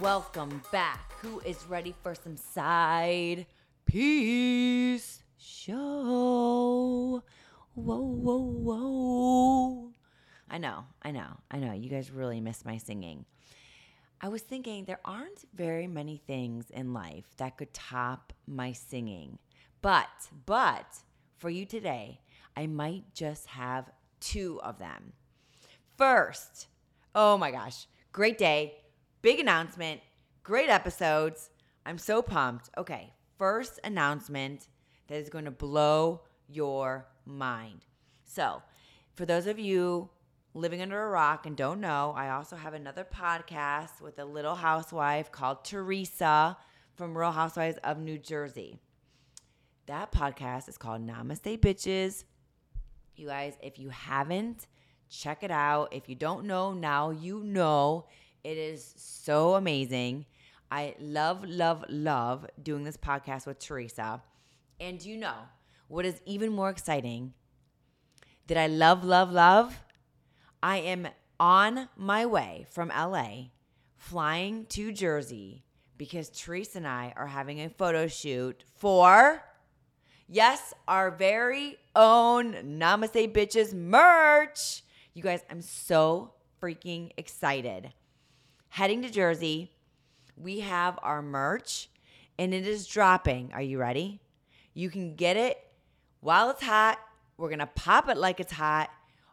welcome back. Who is ready for some side piece show? Whoa, whoa, whoa. I know, I know, I know. You guys really miss my singing. I was thinking there aren't very many things in life that could top my singing. But, but for you today, I might just have two of them. First, oh my gosh, great day, big announcement, great episodes. I'm so pumped. Okay, first announcement that is going to blow your mind. So, for those of you living under a rock and don't know, I also have another podcast with a little housewife called Teresa from Real Housewives of New Jersey. That podcast is called Namaste Bitches. You guys, if you haven't, check it out. If you don't know, now you know. It is so amazing. I love, love, love doing this podcast with Teresa. And you know what is even more exciting that I love, love, love? I am on my way from LA, flying to Jersey because Teresa and I are having a photo shoot for, yes, our very own Namaste Bitches merch. You guys, I'm so freaking excited. Heading to Jersey, we have our merch and it is dropping. Are you ready? You can get it while it's hot. We're going to pop it like it's hot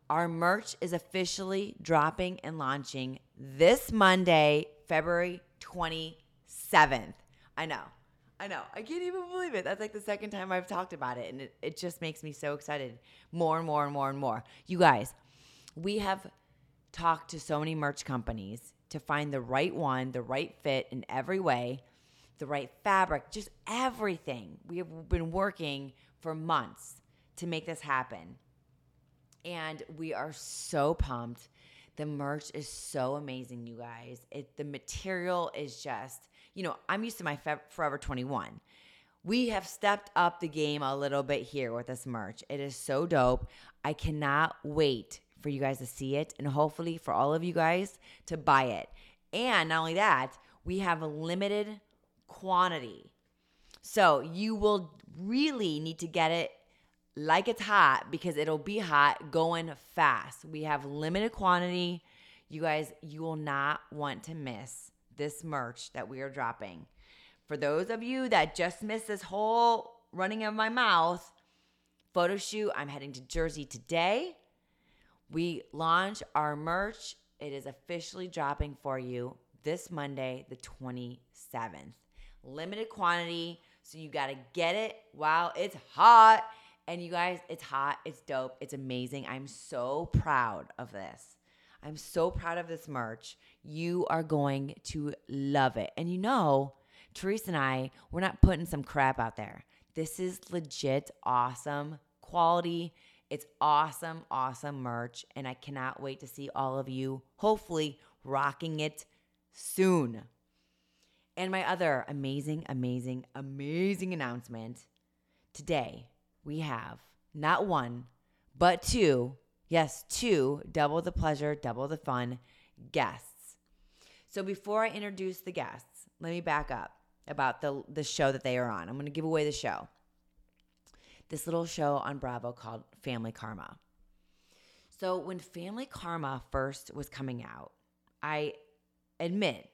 our merch is officially dropping and launching this Monday, February 27th. I know. I know. I can't even believe it. That's like the second time I've talked about it. And it, it just makes me so excited more and more and more and more. You guys, we have talked to so many merch companies to find the right one, the right fit in every way, the right fabric, just everything. We have been working for months to make this happen and we are so pumped. The merch is so amazing, you guys. It the material is just, you know, I'm used to my Forever 21. We have stepped up the game a little bit here with this merch. It is so dope. I cannot wait for you guys to see it and hopefully for all of you guys to buy it. And not only that, we have a limited quantity. So you will really need to get it like it's hot because it'll be hot going fast. We have limited quantity. You guys, you will not want to miss this merch that we are dropping. For those of you that just missed this whole running of my mouth photo shoot, I'm heading to Jersey today. We launch our merch. It is officially dropping for you this Monday, the 27th. Limited quantity, so you got to get it while it's hot and you guys, it's hot, it's dope, it's amazing. I'm so proud of this. I'm so proud of this merch. You are going to love it. And you know, Teresa and I, we're not putting some crap out there. This is legit awesome quality. It's awesome, awesome merch. And I cannot wait to see all of you, hopefully, rocking it soon. And my other amazing, amazing, amazing announcement today we have not one, but two, yes, two, double the pleasure, double the fun guests. So before I introduce the guests, let me back up about the, the show that they are on. I'm going to give away the show. This little show on Bravo called Family Karma. So when Family Karma first was coming out, I admit,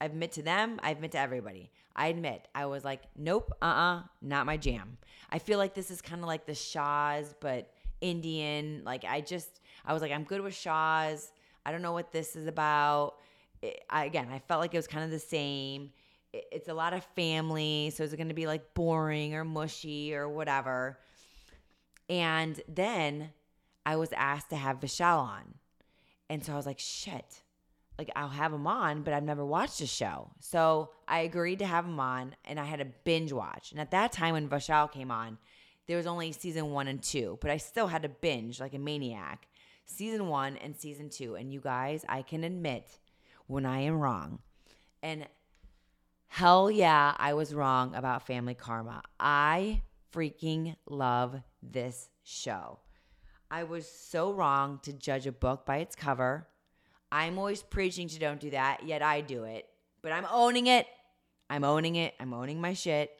I admit to them, I admit to everybody. I admit, I was like, nope, uh uh-uh, uh, not my jam. I feel like this is kind of like the Shahs, but Indian. Like, I just, I was like, I'm good with Shahs. I don't know what this is about. It, I, again, I felt like it was kind of the same. It, it's a lot of family. So is it going to be like boring or mushy or whatever? And then I was asked to have Vishal on. And so I was like, shit, like I'll have him on, but I've never watched a show. So I agreed to have him on and I had a binge watch. And at that time when Vishal came on, there was only season one and two, but I still had to binge like a maniac. Season one and season two. And you guys, I can admit when I am wrong. And hell yeah, I was wrong about Family Karma. I freaking love this show. I was so wrong to judge a book by its cover I'm always preaching to don't do that, yet I do it. but I'm owning it. I'm owning it. I'm owning my shit.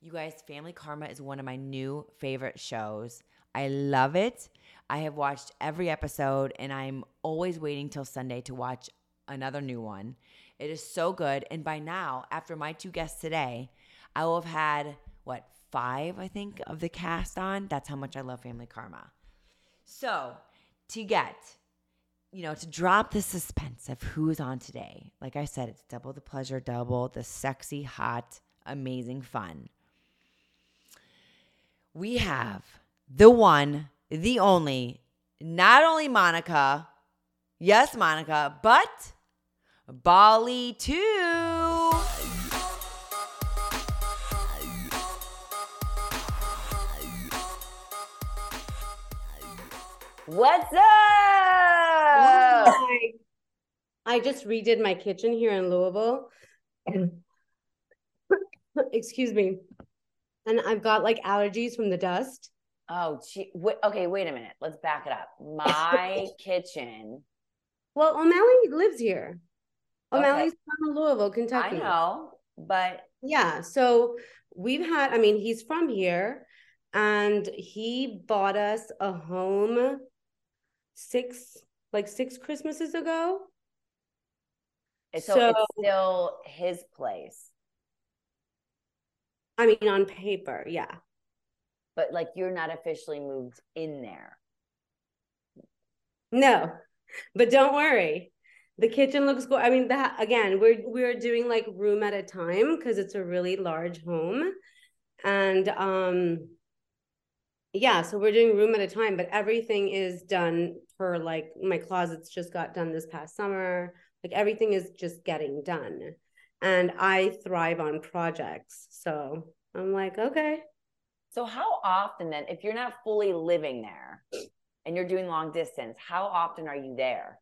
You guys, Family Karma is one of my new favorite shows. I love it. I have watched every episode and I'm always waiting till Sunday to watch another new one. It is so good. And by now, after my two guests today, I will have had, what, five, I think, of the cast on. That's how much I love Family Karma. So, to get, you know, to drop the suspense of who's on today, like I said, it's double the pleasure, double the sexy, hot, amazing fun. We have the one, the only, not only Monica, yes, Monica, but Bali too. What's up? I just redid my kitchen here in Louisville. Excuse me. And I've got like allergies from the dust. Oh, gee, wait, okay. Wait a minute. Let's back it up. My kitchen. Well, O'Malley lives here. Okay. O'Malley's from Louisville, Kentucky. I know, but Yeah. So we've had, I mean, he's from here and he bought us a home six, like six Christmases ago. so, So- it's still his place. I mean, on paper, yeah. But like you're not officially moved in there. No, but don't worry. The kitchen looks good. I mean, that again, we're we're doing like room at a time because it's a really large home. And um yeah, so we're doing room at a time, but everything is done per like my closets just got done this past summer. Like everything is just getting done. And I thrive on projects. So I'm like, okay. So how often then, if you're not fully living there and you're doing long distance, how often are you there?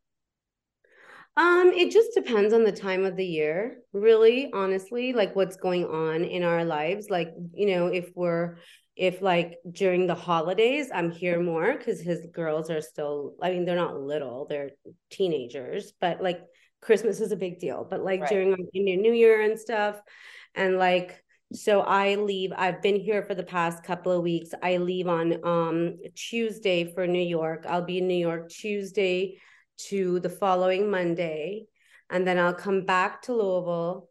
Um, it just depends on the time of the year, really, honestly, like what's going on in our lives. Like, you know, if we're if like during the holidays, I'm here more because his girls are still, I mean, they're not little, they're teenagers, but like Christmas is a big deal. But like Right. during our Indian New Year and stuff, and like so I leave, I've been here for the past couple of weeks. I leave on um Tuesday for New York. I'll be in New York Tuesday to the following Monday, and then I'll come back to Louisville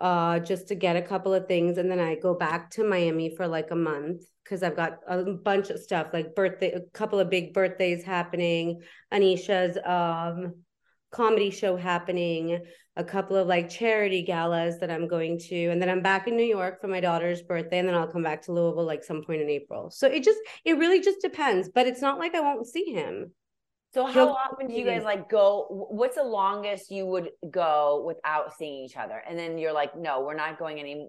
uh just to get a couple of things and then I go back to Miami for like a month because I've got a bunch of stuff like birthday a couple of big birthdays happening, Anisha's um comedy show happening, a couple of like charity galas that I'm going to and then I'm back in New York for my daughter's birthday and then I'll come back to Louisville like some point in April. So it just it really just depends, but it's not like I won't see him. So how often do you guys like go? What's the longest you would go without seeing each other? And then you're like, no, we're not going any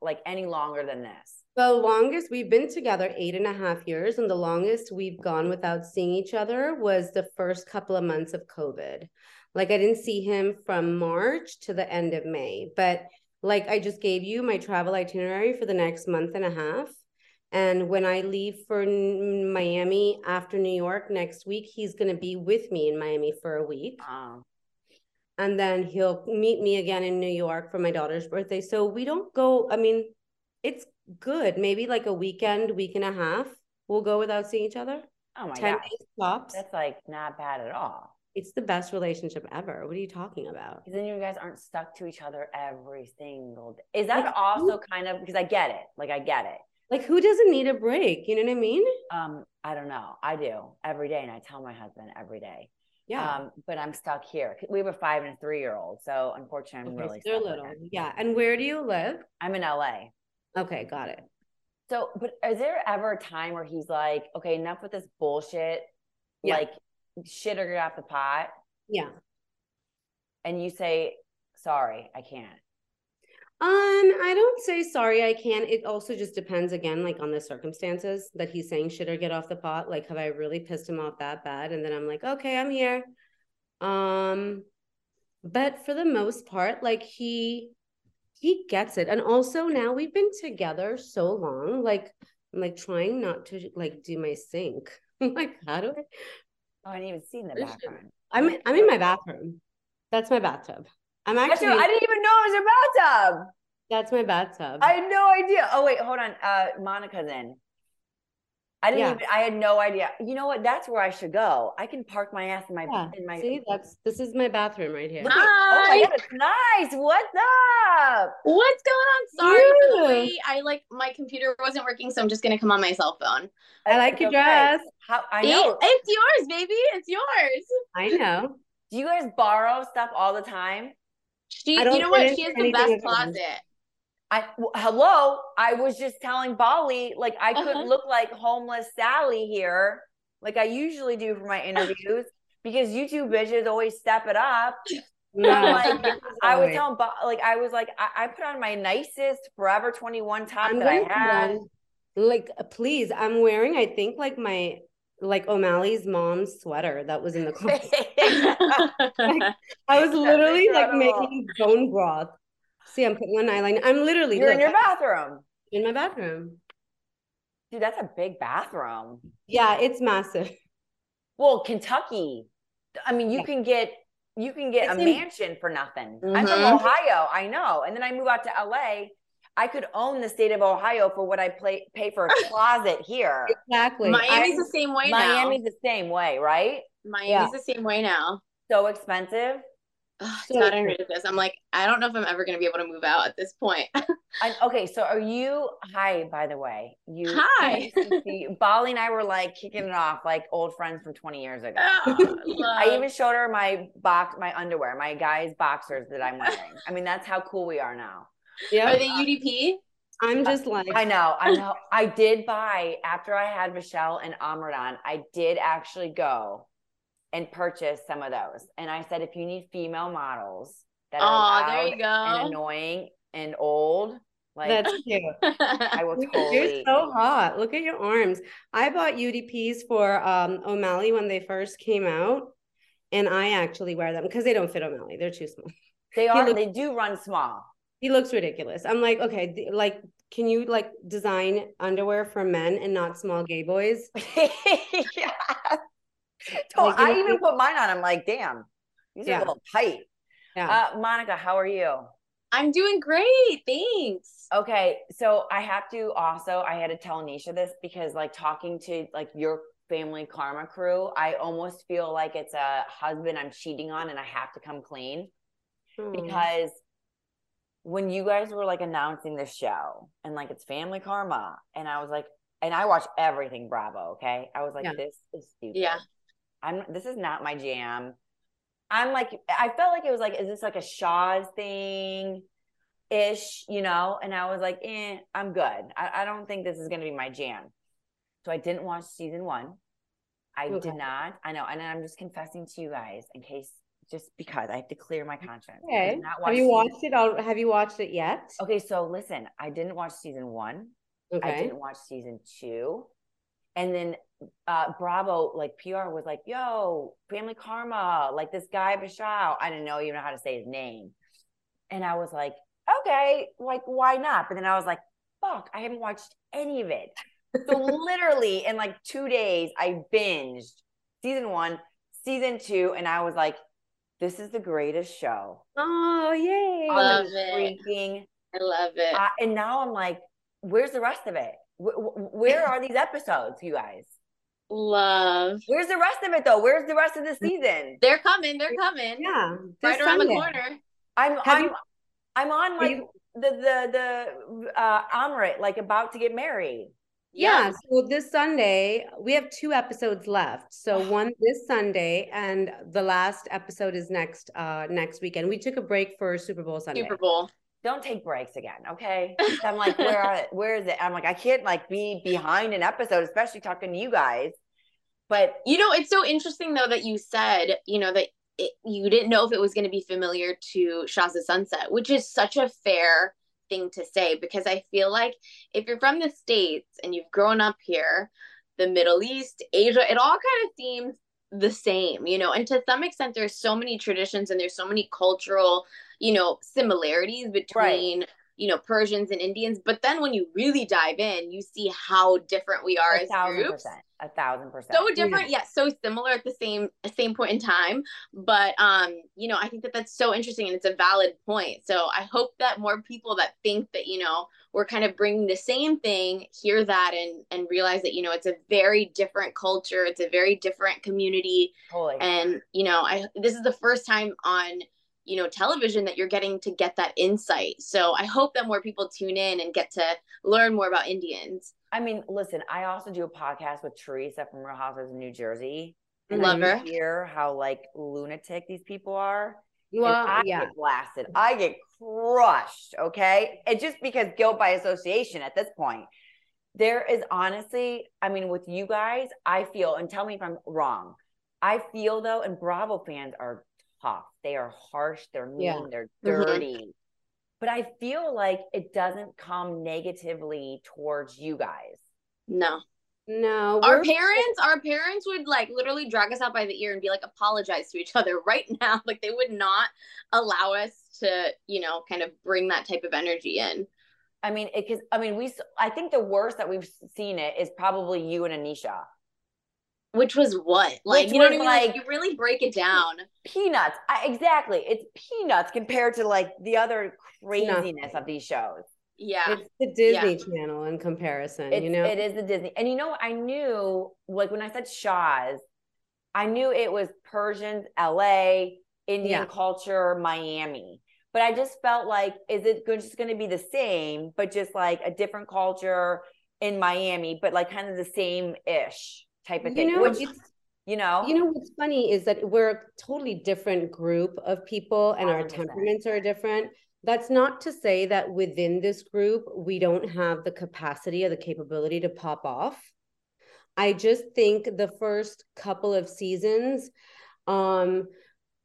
like any longer than this. The longest we've been together eight and a half years, and the longest we've gone without seeing each other was the first couple of months of COVID. Like I didn't see him from March to the end of May, but like I just gave you my travel itinerary for the next month and a half. And when I leave for Miami after New York next week, he's going to be with me in Miami for a week Um, and then he'll meet me again in New York for my daughter's birthday. So we don't go, I mean, it's good. Maybe like a weekend, week and a half, we'll go without seeing each other. oh my 10 god, days tops. that's like not bad at all. It's the best relationship ever. What are you talking about? Because then you guys aren't stuck to each other every single day. Is that Like, also kind of because I get it? Like I get it. Like, who doesn't need a break? You know what I mean? Um, I don't know. I do every day, and I tell my husband every day. Yeah. Um, but I'm stuck here. We have a five and a three year old, so unfortunately, I'm okay, really so they're stuck little. it. Yeah. And where do you live? I'm in LA. Okay, got it. So, but is there ever a time where he's like, okay, enough with this bullshit, Yeah. like shit or get off the pot, Yeah. and you say, sorry, I can't. Um, I don't say sorry, I can't. It also just depends again, like on the circumstances that he's saying shit or get off the pot. Like, have I really pissed him off that bad? And then I'm like, okay, I'm here. Um, but for the most part, like he he gets it. And also now we've been together so long, like I'm like trying not to like do my sink. I'm like, how do I? Oh, I didn't even see in the background. I'm I'm in my bathroom. That's my bathtub. I'm That's actually. your- I didn't even know it was your bathtub. that's my bathtub. I had no idea. Oh wait, hold on. Uh, Monica's in. I didn't Yeah. even. I had no idea. You know what? That's where I should go. I can park my ass in my yeah. in my. See, that's this is my bathroom right here. Look at- Oh my god, it's nice. What's up? What's going on? Sorry for the wait. I like my computer wasn't working, so I'm just gonna come on my cell phone. I like your Okay. dress. How I It- know. it's yours, baby. It's yours. I know. Do you guys borrow stuff all the time? She, you know what? She has the best anything at all. closet. I w- hello. I was just telling Bali like I couldn't Uh-huh. look like homeless Sally here, like I usually do for my interviews, because you two bitches always step it up. No, Like, I was telling, Ba- like I was like I, I put on my nicest Forever Twenty One top I'm that I going had. run- Like, please, I'm wearing. I think like my like O'Malley's mom's sweater that was in the closet. I was literally like incredible. making bone broth. See, I'm putting on eyeliner. I'm literally You're in your bathroom, in my bathroom. dude. That's a big bathroom. Yeah, it's massive. Well, Kentucky. I mean, you Yeah. can get you can get It's a in- mansion for nothing. I'm from Mhm. Ohio, I know. And then I move out to LA. I could own the state of Ohio for what I play, pay for a closet here. Exactly. Miami's I- the same way Miami's the same way, right? Miami's Yeah. the same way now. So expensive. Ugh, it's So- gotten ridiculous. I'm like, I don't know if I'm ever gonna be able to move out at this point. I, okay, so are you? Hi, by the way. You. Hi. you- Bali and I were like kicking it off like old friends from 20 years ago. Oh, I even showed her my box, my underwear, my guys' boxers that I'm wearing. I mean, that's how cool we are now. Yeah, Are they UDP? I'm just like I know, I know. I did buy after I had Michelle and Amradon. I did actually go and purchase some of those. And I said, if you need female models that are Oh, there you and go. annoying and old, like that's cute. I will totally You're so hot. Look at your arms. I bought UDPs for um O'Malley when they first came out, and I actually wear them because they don't fit O'Malley. They're too small. they are. look- they do run small. He looks ridiculous. I'm like, okay, th- like, can you like design underwear for men and not small gay boys? yeah. So Like, I know- even put mine on. I'm like, damn, these are a little tight. Yeah. Uh, Monica, how are you? I'm doing great. Thanks. Okay, so I have to also I had to tell Nisha this because like talking to like your family karma crew, I almost feel like it's a husband I'm cheating on and I have to come clean Oh. because when you guys were like announcing the show and like it's family karma and I was like and I watch everything Bravo, okay? I was like Yeah. this is stupid. Yeah. I'm this is not my jam. I'm like I felt like it was like is this like a Shahs thing ish, you know? And I was like, eh, I'm good. I, I don't think this is gonna be my jam. So I didn't watch season one. I Okay. did not. I know, and I'm just confessing to you guys in case just because I have to clear my conscience. Okay. Have you season- watched it? Al- Have you watched it yet? Okay, so listen, I didn't watch season one. Okay. I didn't watch season two. And then uh Bravo, like PR was like, yo, family karma, like this guy Bashal. I didn't know even know how to say his name. And I was like, okay, like why not? But then I was like, fuck, I haven't watched any of it. So literally in like two days, I binged season one, season two, and I was like, this is the greatest show. Oh, yay! I love it. freaking I love it. uh, and now I'm like, where's the rest of it? Wh- wh- Where are these episodes, you guys? love. Where's the rest of it though? Where's the rest of the season? They're coming. They're coming. yeah, Right this around Sunday. the corner. I'm Have I'm you- I'm on Are like you- the the the uh Amrit, like about to get married. Yeah, so this Sunday we have two episodes left. So one this Sunday and the last episode is next uh next weekend. We took a break for Super Bowl Sunday. Super Bowl. Don't take breaks again, okay? I'm like, where are? Where is it? I'm like, I can't like be behind an episode, especially talking to you guys. But You know, it's so interesting though that you said, you know, that it, you didn't know if it was going to be familiar to Shahs of Sunset, which is such a fair thing to say because I feel like if you're from the States and you've grown up here, the Middle East, Asia, it all kind of seems the same, you know, and to some extent, there's so many traditions and there's so many cultural, you know, similarities between you know, Persians and Indians. But then when you really dive in, you see how different we are A as thousand groups. percent. A thousand percent. So different, yet so similar at the same same point in time. But um, you know, I think that that's so interesting and it's a valid point. So I hope that more people that think that you know we're kind of bringing the same thing hear that and and realize that you know it's a very different culture, it's a very different community, Totally. and you know i this is the first time on you know television that you're getting to get that insight so i hope that more people tune in and get to learn more about indians I mean, listen, I also do a podcast with Teresa from Real Houses of New Jersey. And Love I her. hear how like lunatic these people are. Well, and I yeah. get blasted. I get crushed. Okay. It's just because guilt by association at this point. There is honestly, I mean, with you guys, I feel, and tell me if I'm wrong. I feel though, and Bravo fans are tough. They are harsh, they're mean, Yeah. they're Mhm. dirty. But I feel like it doesn't come negatively towards you guys. no No, our parents our parents would like literally drag us out by the ear and be like apologize to each other right now like they would not allow us to you know kind of bring that type of energy in I mean, it because I mean, we. I think the worst that we've seen it is probably you and Anisha. Which was what like Which you know what i mean like, like- you really break it down Peanuts. I, exactly. It's peanuts compared to like the other craziness of these shows. yeah It's the Disney Channel in comparison, It's, you know. it is the Disney. And you know. I knew like when I said Shahs, I knew it was Persians, LA, Indian Yeah. culture, Miami. But I just felt like, is it just going to be the same, but just like a different culture in Miami, but like kind of the same ish type of You thing? know, which, you know, You know what's funny is that we're a totally different group of people and our 100%. temperaments are different. That's not to say that within this group we don't have the capacity or the capability to pop off. I just think the first couple of seasons, um,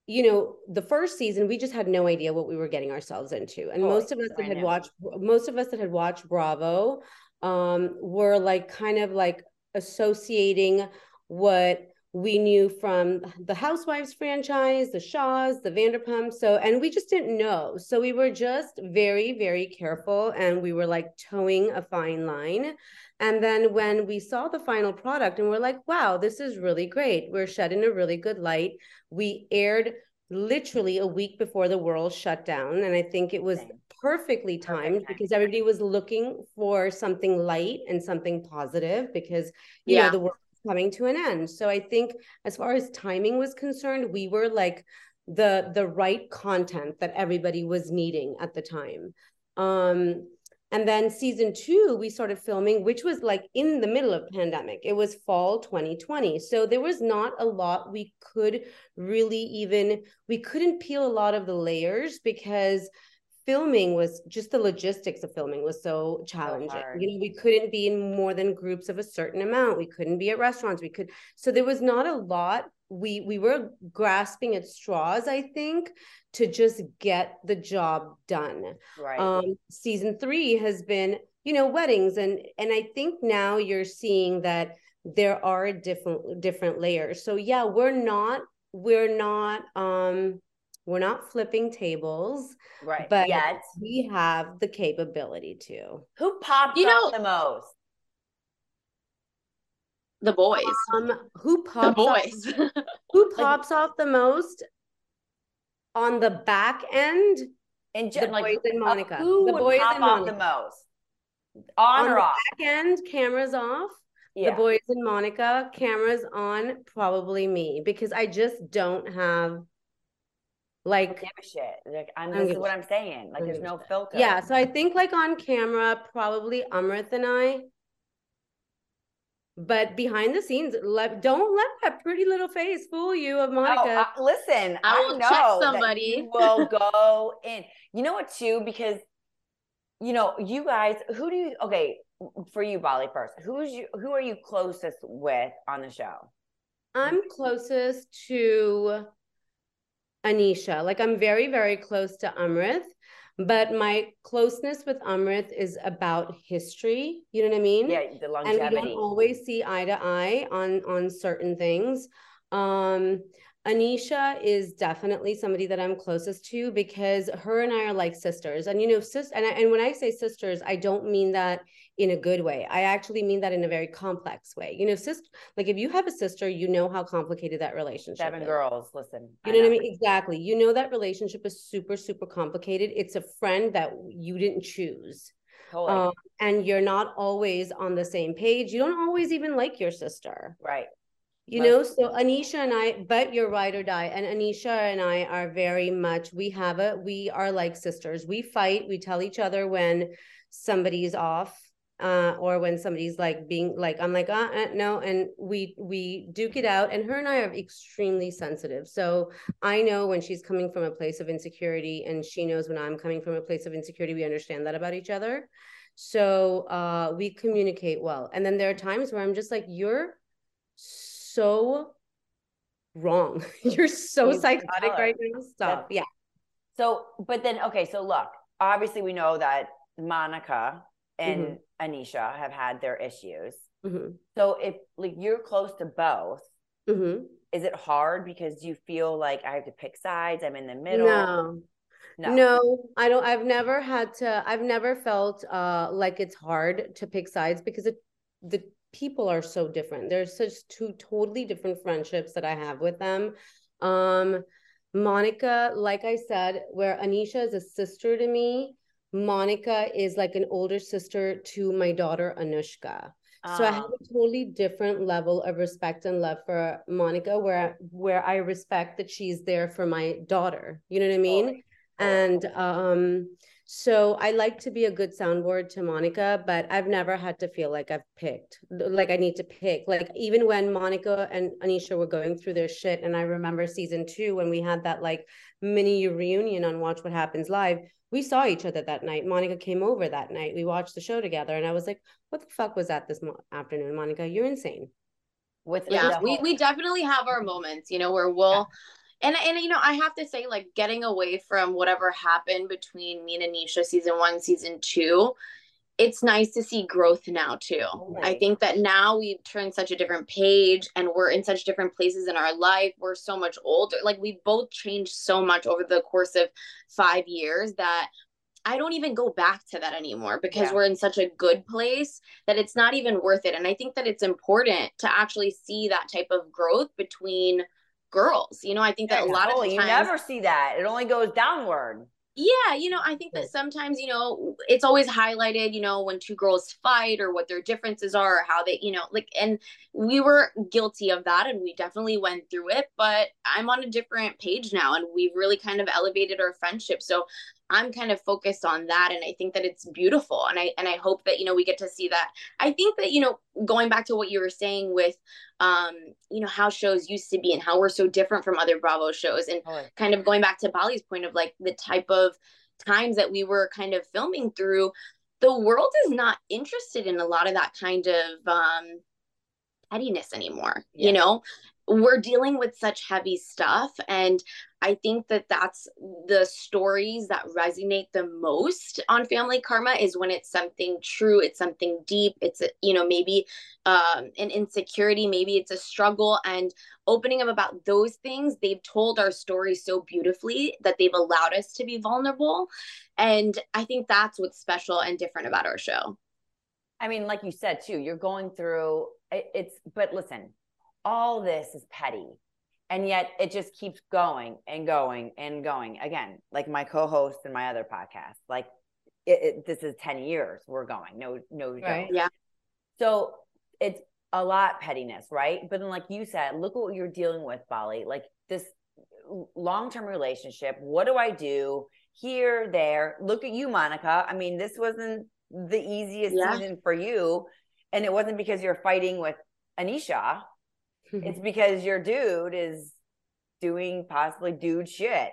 you know, the first season we just had no idea what we were getting ourselves into. And Totally. most of us that had watched most of us that had watched Bravo um were like kind of like associating what we knew from the Housewives franchise, the Shahs, the Vanderpumps. So, and we just didn't know. So we were just very, very careful and we were like towing a fine line. And then when we saw the final product and we're like, wow, this is really great. We're shedding a really good light. We aired literally a week before the world shut down. And I think it was. Perfectly timed timing. because everybody was looking for something light and something positive because, you Yeah. know, the world was coming to an end. So I think as far as timing was concerned, we were like the the right content that everybody was needing at the time. Um and then season two, we started filming, which was like in the middle of pandemic. It was fall 2020. So there was not a lot we could really even, we couldn't peel a lot of the layers because filming was just the logistics of filming was so challenging. hard. you know, we couldn't be in more than groups of a certain amount. We couldn't be at restaurants. We could, so there was not a lot. We we were grasping at straws, I think, to just get the job done right. um season three has been you know weddings and and i think now you're seeing that there are different different layers so yeah we're not we're not um we're not flipping tables right. but Yet, we have the capability to who popped You off know- the most? the boys um who the pops off, boys who pops off the most on the back end And the ju- like, boys and uh, monica who the would boys pop and off monica the most? On, on or the off? back end cameras off Yeah. the boys and Monica, cameras on, probably me because I just don't have Don't like shit. Like, I'm, this is what. I'm saying. Like, there's no filter. yeah. So I think like on camera, probably Amrit and I. But behind the scenes, let don't let that pretty little face fool you of Oh, Monica. uh, listen, I I, will know check somebody. will go in. You know what, too? Because, you know, you guys, who do you, okay, for you, Bali first, who's you, who are you closest with on the show? I'm closest to Anisha. Like I'm very, very close to Amrit, but my closeness with Amrit is about history. You know what I mean? Yeah, the longevity. and we don't always see eye to eye on on certain things um Anisha is definitely somebody that I'm closest to because her and I are like sisters. And you know, sis and I, and when I say sisters, I don't mean that in a good way. I actually mean that in a very complex way. You know, sis like if you have a sister, you know how complicated that relationship Seven is. girls, listen. You know, know what I mean? Exactly. You know that relationship is super, super complicated. It's a friend that you didn't choose. Totally. Um, and you're not always on the same page. You don't always even like your sister. right. You know, so Anisha and I, but you're ride or die. And Anisha and I are very much, we have a, we are like sisters. We fight, we tell each other when somebody's off. Uh, or when somebody's like being like, I'm like, uh, uh, no, and we we duke it out. And her and I are extremely sensitive, so I know when she's coming from a place of insecurity, and she knows when I'm coming from a place of insecurity. We understand that about each other, so uh, we communicate well. And then there are times where I'm just like, you're so wrong. You're so You psychotic right now. Stop. That's- Yeah. So, but then, okay, so look, obviously we know that Monica and Mm-hmm. Anisha have had their issues. hmm So if like you're close to both, hmm is it hard because you feel like I have to pick sides? I'm in the middle. No. No. I don't. I've never had to. I've never felt uh like it's hard to pick sides because it the people are so different. There's such two totally different friendships that I have with them. Um, Monica, like I said, where Anisha is a sister to me, Monica is like an older sister to my daughter Anushka. So I have Um, a totally different level of respect and love for Monica, where where I respect that she's there for my daughter. You know what I mean? Totally. And um, so I like to be a good soundboard to Monica, but I've never had to feel like I've picked, like I need to pick. Like even when Monica and Anisha were going through their shit, and I remember season two when we had that like mini reunion on Watch What Happens Live. We saw each other that night. Monica came over that night. We watched the show together, and I was like, "What the fuck was that this mo- afternoon, Monica? You're insane." with yeah we, we definitely have our moments you know where we'll and and you know i have to say like getting away from whatever happened between me and anisha season one season two it's nice to see growth now too i think that now we've turned such a different page and we're in such different places in our life we're so much older like we've both changed so much over the course of five years that I don't even go back to that anymore because Yeah. we're in such a good place that it's not even worth it. And I think that it's important to actually see that type of growth between girls. You know, I think that a lot of oh, the you never see that. It only goes downward. yeah, you know, I think that sometimes, you know, it's always highlighted, you know, when two girls fight or what their differences are or how they, you know, like, and we were guilty of that and we definitely went through it, but I'm on a different page now and we've really kind of elevated our friendship. So I'm kind of focused on that and I think that it's beautiful and I and I hope that you know we get to see that. I think that you know going back to what you were saying with um you know how shows used to be and how we're so different from other Bravo shows and kind of going back to Bali's point of like the type of times that we were kind of filming through the world is not interested in a lot of that kind of um pettiness anymore Yeah. you know we're dealing with such heavy stuff and i think that that's the stories that resonate the most on family karma is when it's something true it's something deep it's you know maybe um an insecurity maybe it's a struggle and opening up about those things they've told our story so beautifully that they've allowed us to be vulnerable and i think that's what's special and different about our show. I mean, like you said too, you're going through it's, but listen, all this is petty. And yet it just keeps going and going and going. Again, like my co host and my other podcast, like it, it, this is 10 years we're going. No, no, Right. joke. Yeah. So it's a lot pettiness, right? But then, like you said, look what you're dealing with, Bali. Like this long term relationship. What do I do here, there? Look at you, Monica. I mean, this wasn't the easiest Yeah. season for you. And it wasn't because you're fighting with Anisha, it's mm-hmm. because your dude is doing possibly dude shit.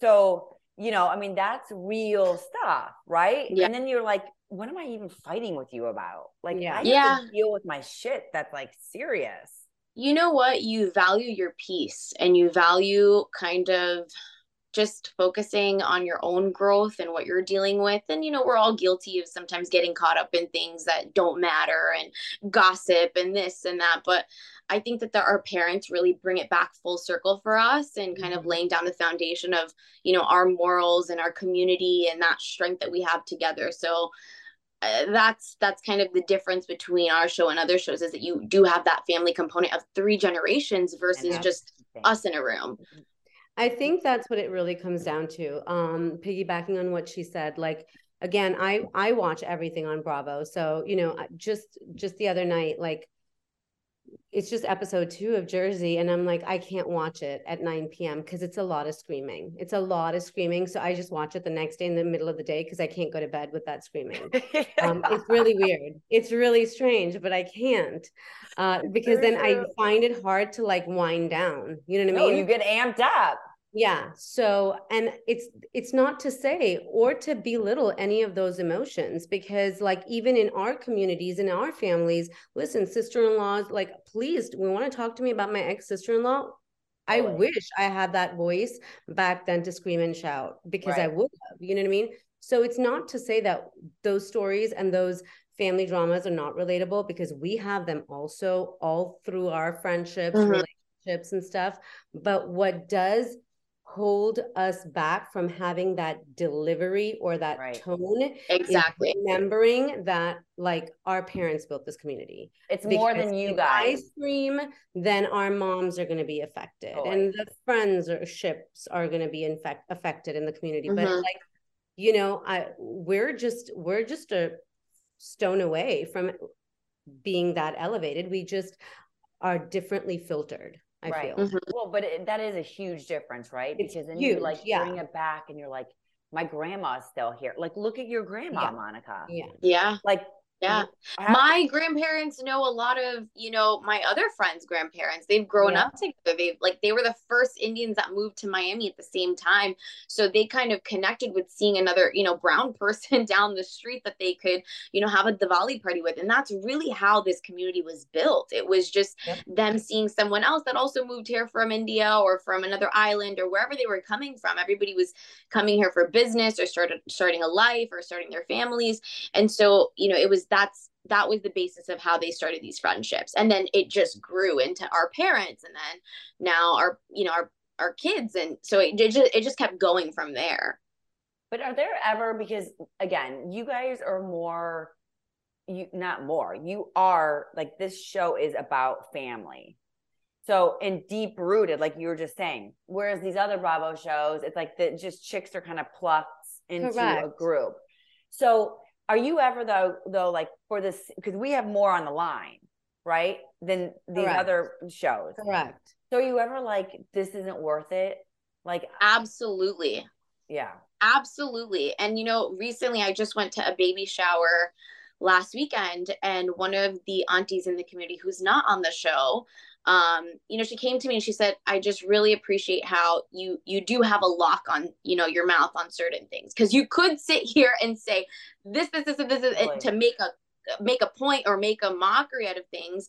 So, you know, I mean, that's real stuff, right? Yeah. And then you're like, what am I even fighting with you about? Like, Yeah. I have Yeah. to deal with my shit that's like serious. you know what you value your peace and you value kind of just focusing on your own growth and what you're dealing with. And, you know, we're all guilty of sometimes getting caught up in things that don't matter and gossip and this and that. But I think that the, our parents really bring it back full circle for us and kind of Mm-hmm. laying down the foundation of, you know, our morals and our community and that strength that we have together. So, uh, that's that's kind of the difference between our show and other shows is that you do have that family component of three generations versus just us in a room. I think that's what it really comes down to. Um, piggybacking on what she said, like again, I I watch everything on Bravo. So, you know, just just the other night, like it's just episode two of Jersey, and I'm like, I can't watch it at 9 p.m. because it's a lot of screaming. It's a lot of screaming. So I just watch it the next day in the middle of the day because I can't go to bed with that screaming. Um, it's really weird. It's really strange, but I can't uh, because very then I find it hard to like wind down. You know what I no, mean? you get amped up. Yeah. So, and it's it's not to say or to belittle any of those emotions because like even in our communities in our families, listen, sister-in-laws like please, we want to talk to me about my ex-sister-in-law. I wish I had that voice back then to scream and shout because I would have, you know what I mean? So it's not to say that those stories and those family dramas are not relatable because we have them also all through our friendships, Mhm. relationships and stuff. But what does hold us back from having that delivery or that Right. tone Exactly. remembering that like our parents built this community. It's more than you if I guys. scream, then our moms are going to be affected, Totally. and the friends or ships are going to be infect affected in the community. But Mhm. like, you know, I we're just we're just a stone away from being that elevated. We just are differently filtered. I right. feel. Mhm. Well, but it, that is a huge difference, right? It's because then you like yeah. bring it back and you're like, my grandma's still here. Like, look at your grandma, Yeah. Monica. Yeah. Yeah. Like, Yeah. My grandparents know a lot of, you know, my other friends' grandparents. They've grown Yeah. up together. They like they were the first Indians that moved to Miami at the same time. So they kind of connected with seeing another, you know, brown person down the street that they could, you know, have a Diwali party with. And that's really how this community was built. It was just Yep. them seeing someone else that also moved here from India or from another island or wherever they were coming from. Everybody was coming here for business or started starting a life or starting their families. And so, you know, it was that's that was the basis of how they started these friendships. And then it just grew into our parents and then now our, you know, our our kids. And so it, it just it just kept going from there. But are there ever because again, you guys are more you not more. You are like this show is about family. So and deep rooted, like you were just saying. Whereas these other Bravo shows, it's like the just chicks are kind of plucked into a group. So are you ever though though like for this because we have more on the line, right? Than the Correct. other shows. Correct. So are you ever like this isn't worth it? Like Absolutely. yeah. Absolutely. And you know, recently I just went to a baby shower last weekend and one of the aunties in the community who's not on the show um you know she came to me and she said i just really appreciate how you you do have a lock on you know your mouth on certain things. Because you could sit here and say this this this this is it Totally. to make a make a point or make a mockery out of things.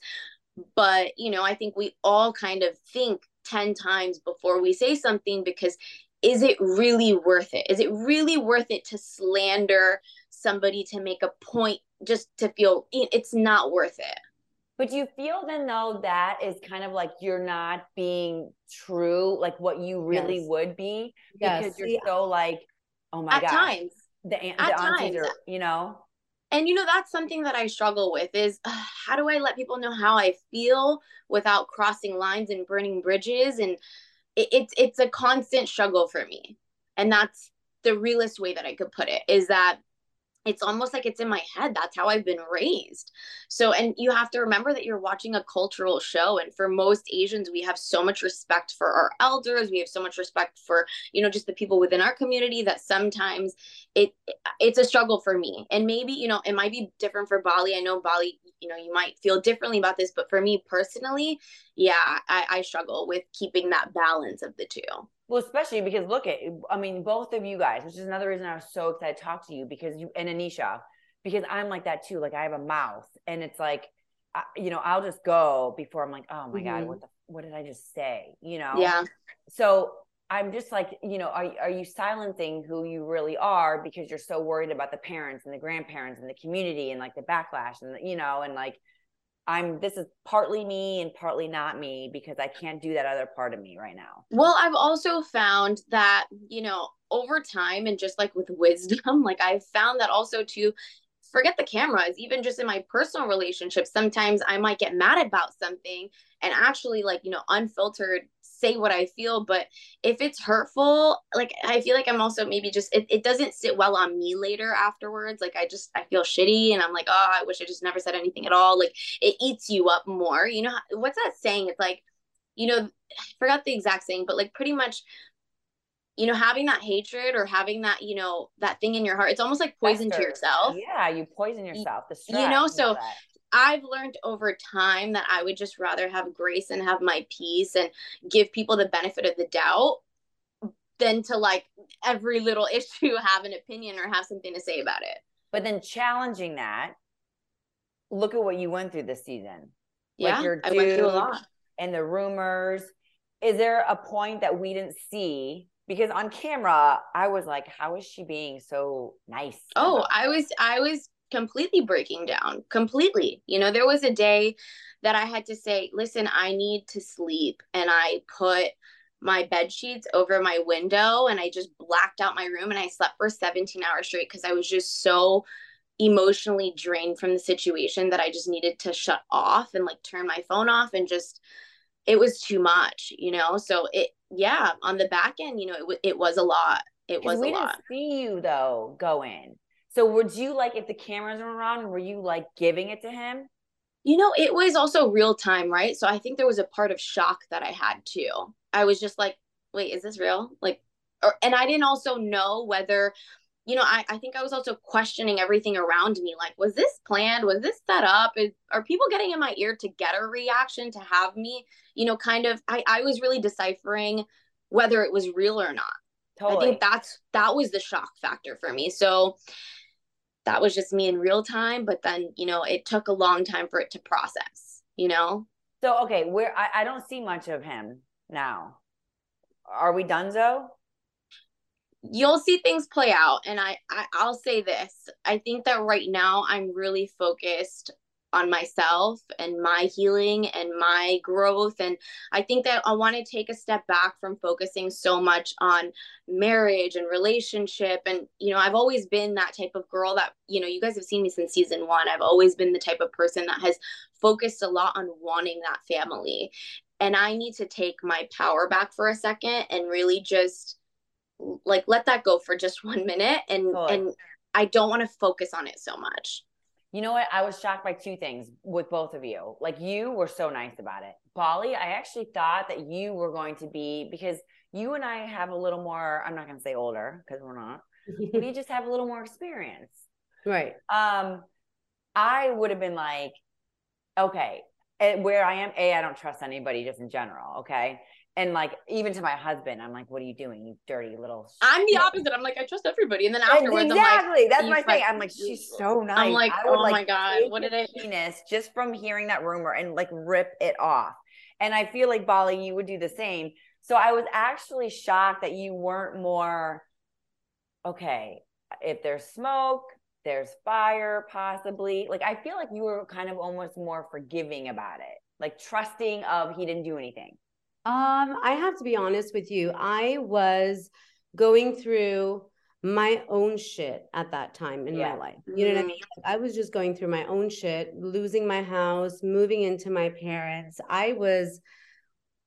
But you know i think we all kind of think 10 times before we say something because is it really worth it? Is it really worth it to slander somebody to make a point just to feel it's not worth it But do you feel then though that is kind of like you're not being true, like what you really Yes. would be Yes. because you're See, so like, oh my at god, times the, aunt, at the aunties times. are, you know, and you know that's something that i struggle with is uh, how do i let people know how i feel without crossing lines and burning bridges and it, it's it's a constant struggle for me and that's the realest way that i could put it is that it's almost like it's in my head that's how i've been raised. So and you have to remember that you're watching a cultural show and for most asians we have so much respect for our elders we have so much respect for you know just the people within our community that sometimes it it's a struggle for me. And maybe you know it might be different for bali. I know bali you know you might feel differently about this but for me personally yeah i, I struggle with keeping that balance of the two well, especially because look at, I mean, both of you guys, which is another reason I was so excited to talk to you because you and Anisha, because I'm like that too. Like I have a mouth, and it's like, I, you know, I'll just go before I'm like, oh my god, Mhm. what the, what did I just say? You know, yeah so I'm just like, you know, are are you silencing who you really are because you're so worried about the parents and the grandparents and the community and like the backlash and the, you know, and like I'm this is partly me and partly not me because I can't do that other part of me right now. Well, I've also found that, you know, over time and just like with wisdom, like I've found that also to forget the cameras, even just in my personal relationships, sometimes I might get mad about something and actually like, you know, unfiltered say what I feel. But if it's hurtful, like I feel like I'm also maybe just it, it doesn't sit well on me later afterwards. Like I just I feel shitty and I'm like, oh, I wish I just never said anything at all. Like it eats you up more. You know what's that saying? It's like, you know, I forgot the exact saying, but like pretty much you know having that hatred or having that you know that thing in your heart it's almost like poison to yourself yeah you poison yourself the stress, you know so I've learned over time that I would just rather have grace and have my peace and give people the benefit of the doubt than to like every little issue have an opinion or have something to say about it. But then challenging that, look at what you went through this season. Yeah, like I went through a lot. And the rumors. Is there a point that we didn't see? Because on camera, I was like, how is she being so nice? Oh, I was I was completely breaking down completely. You know there was a day that i had to say listen i need to sleep and i put my bed sheets over my window and i just blacked out my room and i slept for 17 hours straight because i was just so emotionally drained from the situation that i just needed to shut off and like turn my phone off and just it was too much you know? So it yeah on the back end you know it, it was a lot. It was we a lot. didn't see you though go in so would you like if the cameras were on, were you like giving it to him? You know, it was also real time, right? So I think there was a part of shock that I had too. I was just like, wait, is this real? Like, or, and I didn't also know whether, you know, I, I think I was also questioning everything around me. Like, was this planned? Was this set up? Is, are people getting in my ear to get a reaction to have me, you know, kind of, I, I was really deciphering whether it was real or not. Totally. I think that's, that was the shock factor for me. So, that was just me in real time but then you know it took a long time for it to process you know? So okay where I, I don't see much of him now. Are we done though you'll see things play out and I, I i'll say this. I think that right now i'm really focused on myself and my healing and my growth. And I think that I want to take a step back from focusing so much on marriage and relationship. And, you know, I've always been that type of girl that, you know, you guys have seen me since season one. I've always been the type of person that has focused a lot on wanting that family. And I need to take my power back for a second and really just like let that go for just one minute and and I don't want to focus on it so much. You know what? I was shocked by two things with both of you. Like you were so nice about it. Bali, I actually thought that you were going to be because you and I have a little more, I'm not going to say older because we're not. we just have a little more experience. Right. Um I would have been like okay, where I am, A, I don't trust anybody just in general. Okay and like even to my husband, I'm like, "What are you doing, you dirty little?" I'm the opposite. I'm like, I trust everybody, and then afterwards, exactly. Like, That's my thing. I'm like, she's so nice. I'm like, I would, oh like, my god, what did I? Penis just from hearing that rumor and like rip it off. And I feel like Bali, you would do the same. So I was actually shocked that you weren't more okay. If there's smoke, there's fire, possibly. Like I feel like you were kind of almost more forgiving about it, like trusting of he didn't do anything. Um, I have to be honest with you. I was going through my own shit at that time in yeah. my life. You know what I mm-hmm. mean? I was just going through my own shit, losing my house, moving into my parents. I was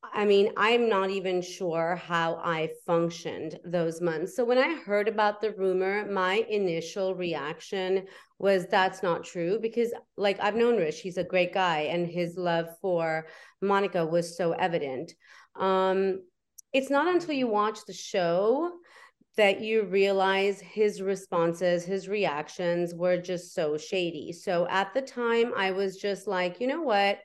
I mean, I'm not even sure how I functioned those months. So when I heard about the rumor, my initial reaction was that's not true because like I've known Rish, he's a great guy and his love for Monica was so evident. Um it's not until you watch the show that you realize his responses, his reactions were just so shady. So at the time I was just like, you know what?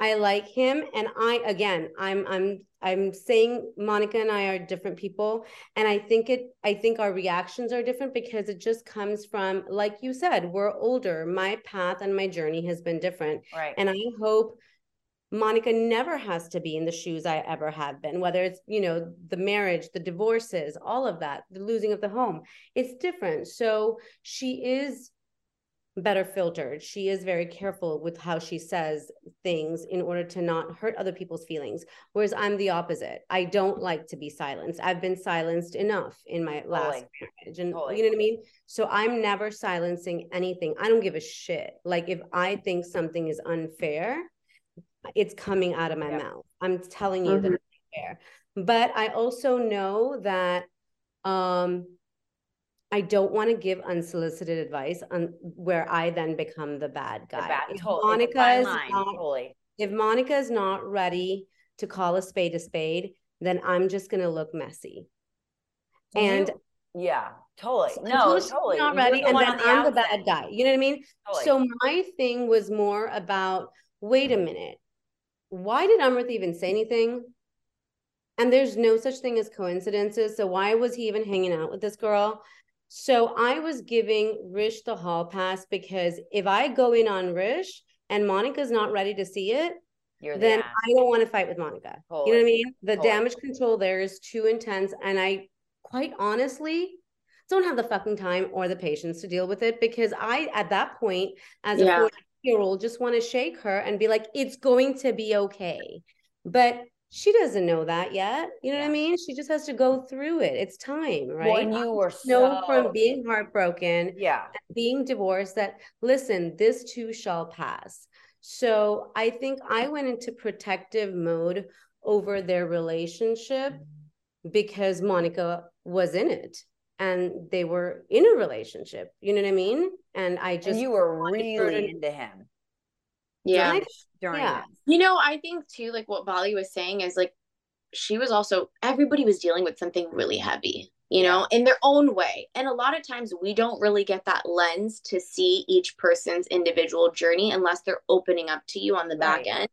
I like him and I again I'm I'm I'm saying Monica and I are different people and I think it I think our reactions are different because it just comes from like you said we're older my path and my journey has been different right and I hope Monica never has to be in the shoes I ever have been, whether it's, you know, the marriage, the divorces, all of that, the losing of the home. It's different. So she is better filtered. She is very careful with how she says things in order to not hurt other people's feelings. Whereas I'm the opposite. I don't like to be silenced. I've been silenced enough in my last Totally. marriage. And Totally. you know what I mean? So I'm never silencing anything. I don't give a shit. Like if I think something is unfair, it's coming out of my Yeah. mouth. I'm telling you that Mhm. it's unfair. But I also know that um I don't want to give unsolicited advice on where I then become the bad The guy. bad- If totally. Monica is line, not, totally. if Monica is not ready to call a spade a spade, then I'm just gonna look messy. Do And you- yeah, totally. So No, totally. not ready, the and then on I'm the bad guy. You know what I mean? Totally. So my thing was more about, wait a minute, why did Amrit even say anything? And there's no such thing as coincidences. So why was he even hanging out with this girl? So I was giving Rish the hall pass because if I go in on Rish and Monica's not ready to see it, You're then ass. I don't want to fight with Monica. You know what I mean? The Totally. damage control there is too intense. And I quite honestly don't have the fucking time or the patience to deal with it because I, at that point, as a Yeah. 40 year old, just want to shake her and be like, it's going to be okay. But she doesn't know that yet. You know what I mean? She just has to go through it. It's time, right? Well, and you were so from being heartbroken yeah. being divorced that listen this too shall pass so i think i went into protective mode over their relationship because monica was in it and they were in a relationship you know what i mean and i And just you were really to- into him. Yeah. During yeah. You know, I think too, like what Bali was saying is like she was also everybody was dealing with something really heavy, you know, in their own way. And a lot of times we don't really get that lens to see each person's individual journey unless they're opening up to you on the back Right. end.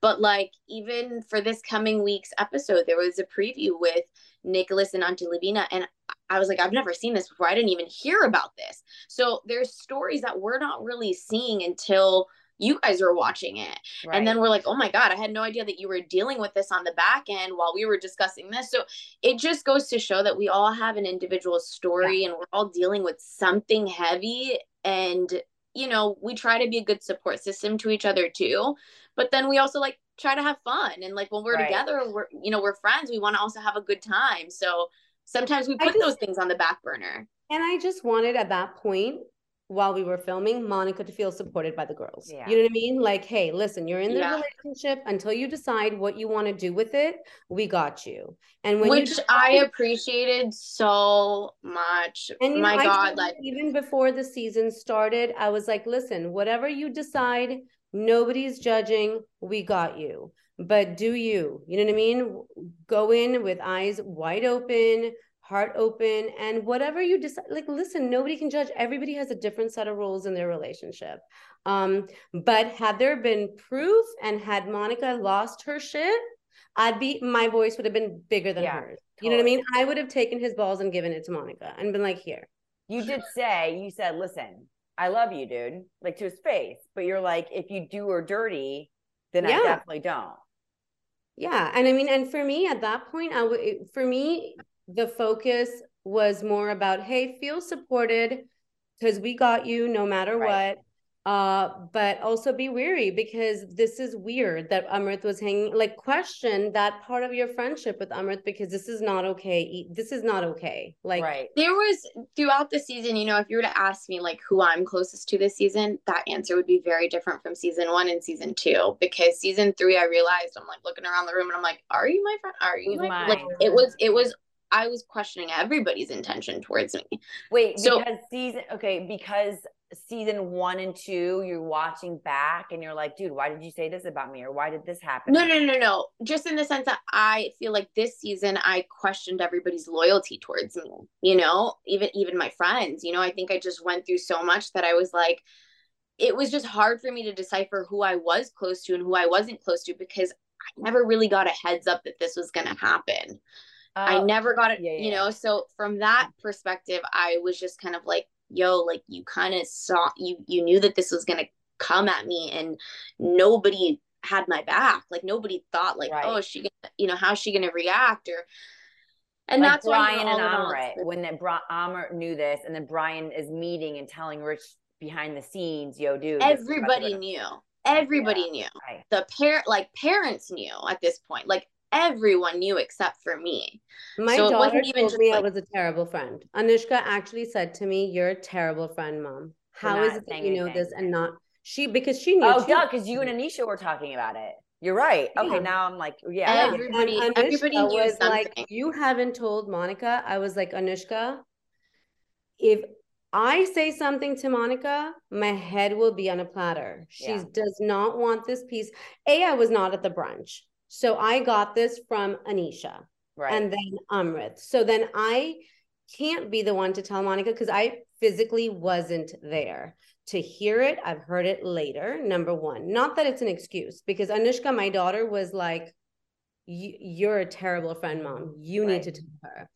But like even for this coming week's episode, there was a preview with Nicholas and Auntie Lavina, and I was like, I've never seen this before. I didn't even hear about this. So there's stories that we're not really seeing until you guys are watching it. Right. And then we're like, oh my God, I had no idea that you were dealing with this on the back end while we were discussing this. So it just goes to show that we all have an individual story and we're all dealing with something heavy. And, you know, we try to be a good support system to each other too. But then we also like try to have fun. And like when we're Right. together, we're, you know, we're friends. We want to also have a good time. So sometimes we put just- those things on the back burner. and i just wanted at that point while we were filming monica to feel supported by the girls Yeah. you know what i mean like hey listen you're in the Yeah. relationship until you decide what you want to do with it we got you and when you Which I appreciated so much. And my God, like even before the season started, I was like, listen, whatever you decide, nobody's judging. We got you. But do you, you know what I mean? Go in with eyes wide open, heart open, and whatever you decide. Like, listen, nobody can judge. Everybody has a different set of rules in their relationship. Um, but had there been proof and had Monica lost her shit, I'd be my voice would have been bigger than Yeah, hers. You know what I mean? I would have taken his balls and given it to Monica and been like, here. you did say, you said, listen, I love you, dude, like to his face. But you're like, if you do or dirty, then I Yeah. definitely don't. Yeah. And I mean, and for me at that point, I would, for me, the focus was more about, hey, feel supported because we got you no matter Right. what. Uh, but also be weary because this is weird that Amrit was hanging, like question that part of your friendship with Amrit because this is not okay. This is not okay. Like, right. there was throughout the season, you know, if you were to ask me like who I'm closest to this season, that answer would be very different from season one and season two. Because season three, I realized I'm like looking around the room and I'm like, are you my friend? Are you Who's my friend? like it was it was I was questioning everybody's intention towards me. Wait, So- because season okay, because season one and two, you're watching back and you're like, dude, why did you say this about me? Or why did this happen? No, no, no, no. Just in the sense that I feel like this season I questioned everybody's loyalty towards me. You know, even even my friends. You know, I think I just went through so much that I was like, it was just hard for me to decipher who I was close to and who I wasn't close to because I never really got a heads up that this was going to I Oh, never got it, yeah, you know. So from that perspective, I was just kind of like, yo, like you kind of saw you you knew that this was gonna come at me and nobody had my back. Like nobody thought like, Right. oh, she gonna, you know, how's she gonna react or and like that's Brian and Amrit, when that Bri- Amrit knew this, and then Brian is meeting and telling Rish behind the scenes, "Yo, dude, this is what everybody knew. Everybody knew. Right. The parent like parents knew at this point. Like everyone knew except for me. My So it daughter wasn't even told just me I was a terrible friend. Anushka actually said to me, "You're a terrible friend, mom. How is it that you know anything." this and not she?" Because she knew. Oh, too. duh, because you and Anisha were talking about it. You're right. Okay, Yeah. now I'm like, yeah, Yeah, yeah. Everybody- everybody Anushka knew was like, "You haven't told Monica." I was like, "Anushka, if I say something to Monica, my head will be on a platter. She Yeah. does not want this piece. A, I was not at the brunch, so I got this from Anisha right. and then Amrit. So then I can't be the one to tell Monica because I physically wasn't there to hear it. I've heard it later. Number one, not that it's an excuse because Anushka, my daughter, was like, "You- "You're a terrible friend, mom. You need to tell her."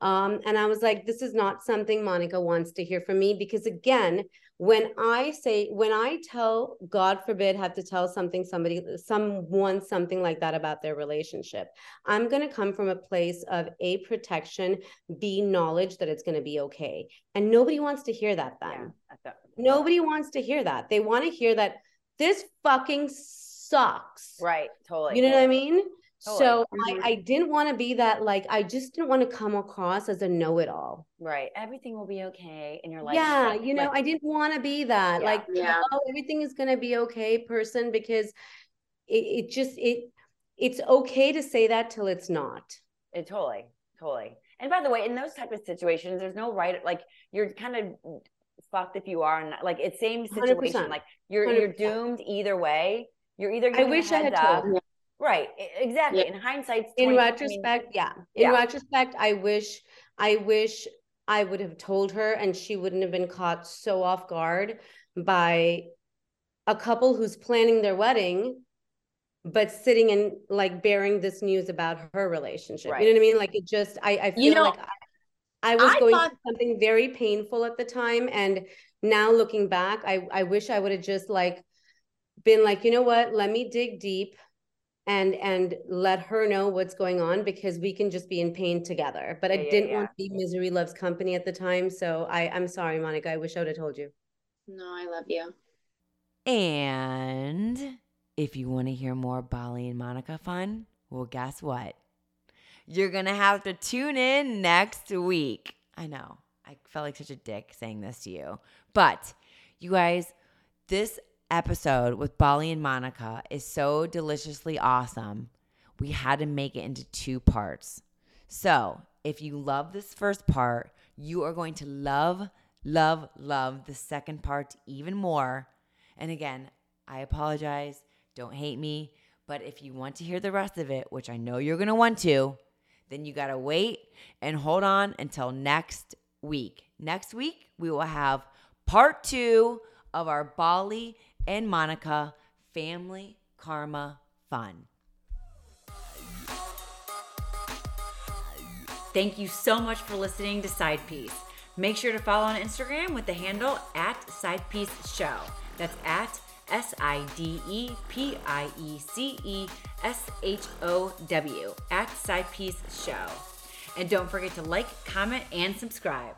Um, and I was like, "This is not something Monica wants to hear from me because again." When I say, when I tell, God forbid, have to tell something, somebody, someone, something like that about their relationship, I'm going to come from a place of A, protection, B, knowledge that it's going to be okay. And nobody wants to hear that then. yeah, Nobody wants to hear that. They want to hear that this fucking sucks. Right, totally. You know what I Oh, totally. mean? So Totally. I, I didn't want to be that, like, I just didn't want to come across as a know it all. Right. Everything will be okay in your life. Yeah, Like- you know, like- I didn't want to be that, Yeah. like, Yeah. oh, everything is going to be okay person because it, it just, it, it's okay to say that till it's not. It totally, totally. And by the way, in those type of situations, there's no right. Like you're kind of fucked if you are, and like it's same situation. 100%. Like you're you're doomed either way. You're either. I wish I had up- told. Right. Exactly. Yeah. In hindsight, in retrospect yeah in yeah. retrospect i wish i wish i would have told her and she wouldn't have been caught so off guard by a couple who's planning their wedding but sitting and like bearing this news about her relationship you know what i mean like it just i i feel You know, like I, I was I going thought- through something very painful at the time and now looking back i i wish i would have just like been like you know what let me dig deep and and let her know what's going on because we can just be in pain together but Yeah, i didn't yeah. want to be misery loves company at the time so i i'm sorry monica i wish i would have told you No, I love you. And if you want to hear more Bali and Monica fun, well, guess what? You're going to have to tune in next week. I know. I felt like such a dick saying this to you. But you guys, this episode with Bali and Monica is so deliciously awesome. We had to make it into two parts. So if you love this first part, you are going to love, love, love the second part even more. And again, I apologize. Don't hate me. But if you want to hear the rest of it, which I know you're going to want to, then you got to wait and hold on until next week. Next week, we will have part two of our Bali and Monica family karma fun. Thank you so much for listening to Side Piece. Make sure to follow on Instagram with the handle at Side Piece Show. That's at S I D E P I E C E S H O W at Side Piece Show. And don't forget to like, comment, and subscribe.